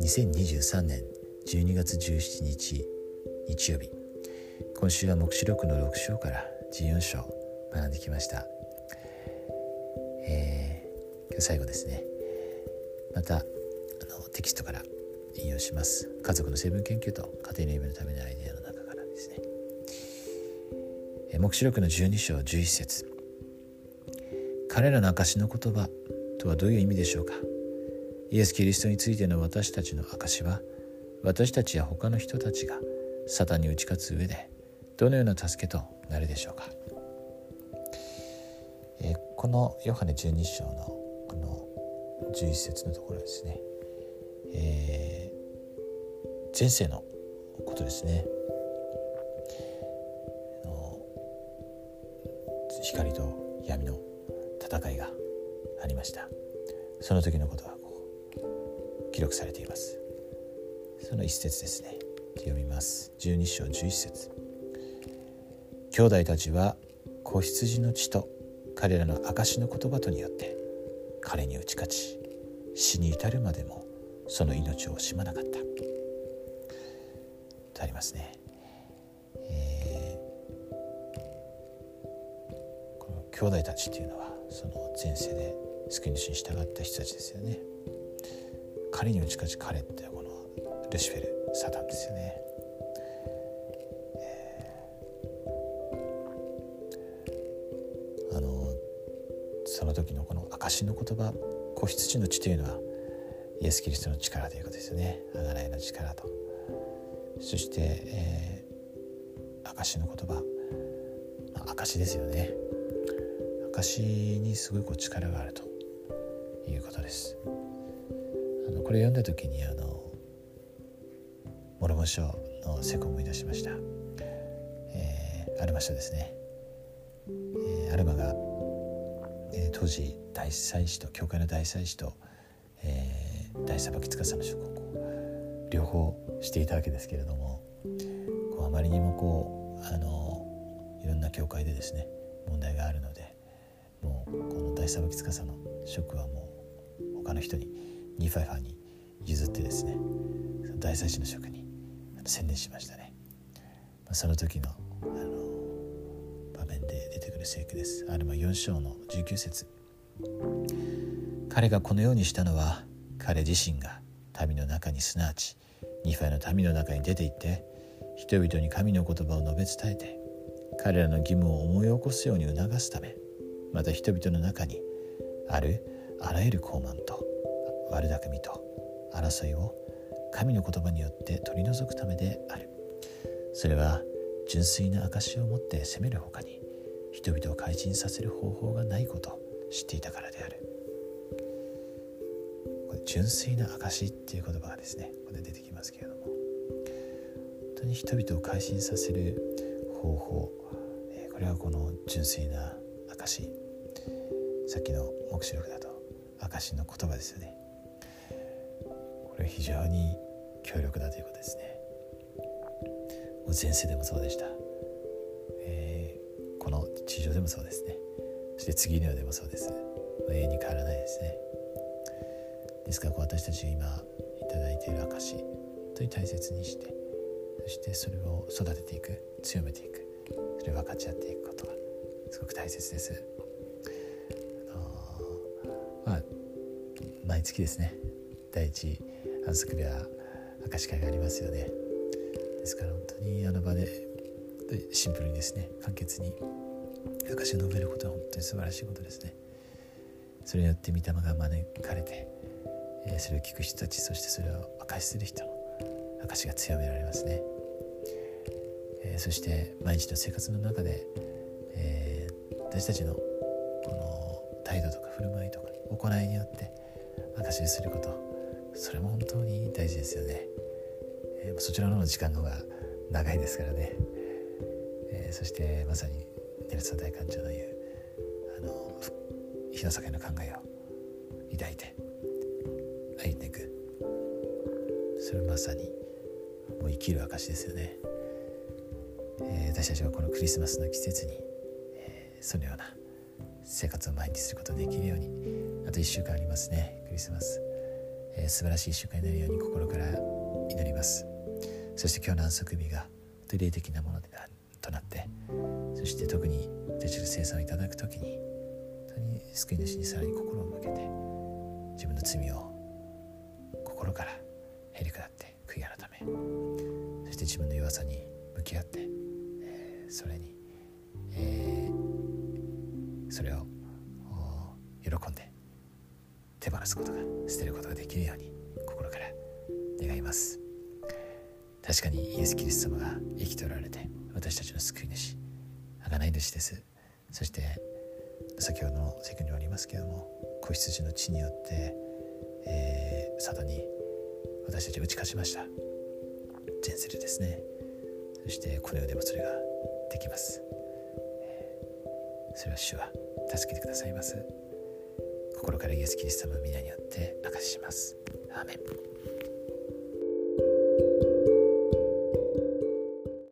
2023年12月17日日曜日。今週は黙示録の6章から14章学んできました、えー、今日最後ですね。またあのテキストから引用します。家族の成分研究と家庭の夢のためのアイデアの中からですね。黙示録の12章11節。彼らの証の言葉とはどういう意味でしょうか？イエス・キリストについての私たちの証は私たちや他の人たちがサタンに打ち勝つ上でどのような助けとなるでしょうか、えー、このヨハネ12章のこの11節のところですね、えー、前世のことですね。光と闇の戦いがありました。その時のことが記録されています。その一節ですね。読みます。12章11節。兄弟たちは子羊の血と彼らの証の言葉とによって彼に打ち勝ち死に至るまでもその命を惜しまなかった。とありますね、えー、この兄弟たちっていうのはその前世で救い主に従った人たちですよね。彼に打ち勝ち彼ってこのルシフェルサタンですよね、えー、あのその時のこの証の言葉子羊の血というのはイエス・キリストの力ということですよね。贖いの力と。そして、えー、証の言葉、まあ、証ですよね。証にすごいこう力があるということです。あのこれ読んだ時にあのモルモ書のセコを思い出しました、えー、アルマ書ですね、えー、アルマが、えー、当時大祭司と教会の大祭司と、えー、大裁き司の職を両方していたわけですけれどもこうあまりにもこうあのいろんな教会でですね問題があるのでこの大裁き司の職はもう他の人にニファイファに譲ってですね大祭司の職に専念しましたね、まあ、その時のあの場面で出てくる聖句です。あれも4章の19節。彼がこのようにしたのは彼自身が民の中にすなわちニファイの民の中に出て行って人々に神の言葉を述べ伝えて彼らの義務を思い起こすように促すためまた人々の中にあるあらゆる傲慢と悪巧みと争いを神の言葉によって取り除くためである。それは純粋な証を持って責めるほかに人々を改心させる方法がないことを知っていたからである。これ純粋な証っていう言葉がですねここで出てきますけれども。本当に人々を改心させる方法これはこの純粋な証さっきの黙示録だと証の言葉ですよね。これ非常に強力だということですね。もう前世でもそうでした、えー、この地上でもそうですね。そして次の世でもそうです。永遠に変わらないですね。ですから私たちが今いただいている証本当に大切にしてそしてそれを育てていく強めていくそれを分かち合っていくことがすごく大切です。あのまあ毎月ですね。第一反則日は明石会がありますよね。ですから本当にあの場でシンプルにですね簡潔に証を述べることは本当に素晴らしいことですね。それによって御霊が招かれて、えそれを聞く人たちそしてそれを証しする人の証が強められますね、えそして毎日の生活の中で、私たちのこの態度とか振る舞いとか行いによって証しすることそれも本当に大事ですよね、えー、そちらの時間の方が長いですからね、えー、そしてまさにネルソン大館長の言うあの日の境の考えを抱いて歩んでいく。それまさにもう生きる証ですよね、えー、私たちはこのクリスマスの季節に、そのような生活を毎日することができるようにあと1週間ありますね。クリスマス、えー、素晴らしい1週間になるように心から祈ります。そして今日の安息日が霊的なものとなってそして特に私たちが生産をいただく時に本当に救い主にさらに心を向けて自分の罪を心からへり下って悔い改めそして自分の弱さに向き合って、えー、それに、えー、それを喜んで手放すことが捨てることができるように心から願います。確かにイエス・キリスト様が生きておられて私たちの救い主贖い主です。そして先ほどの説教にもありますけれども子羊の血によって、えー、サタに私たち打ち勝ちました。前世でですね。そしてこの世でもそれができます、それは主は助けてくださいます。心からイエス・キリストの皆によって明かしします。アーメン。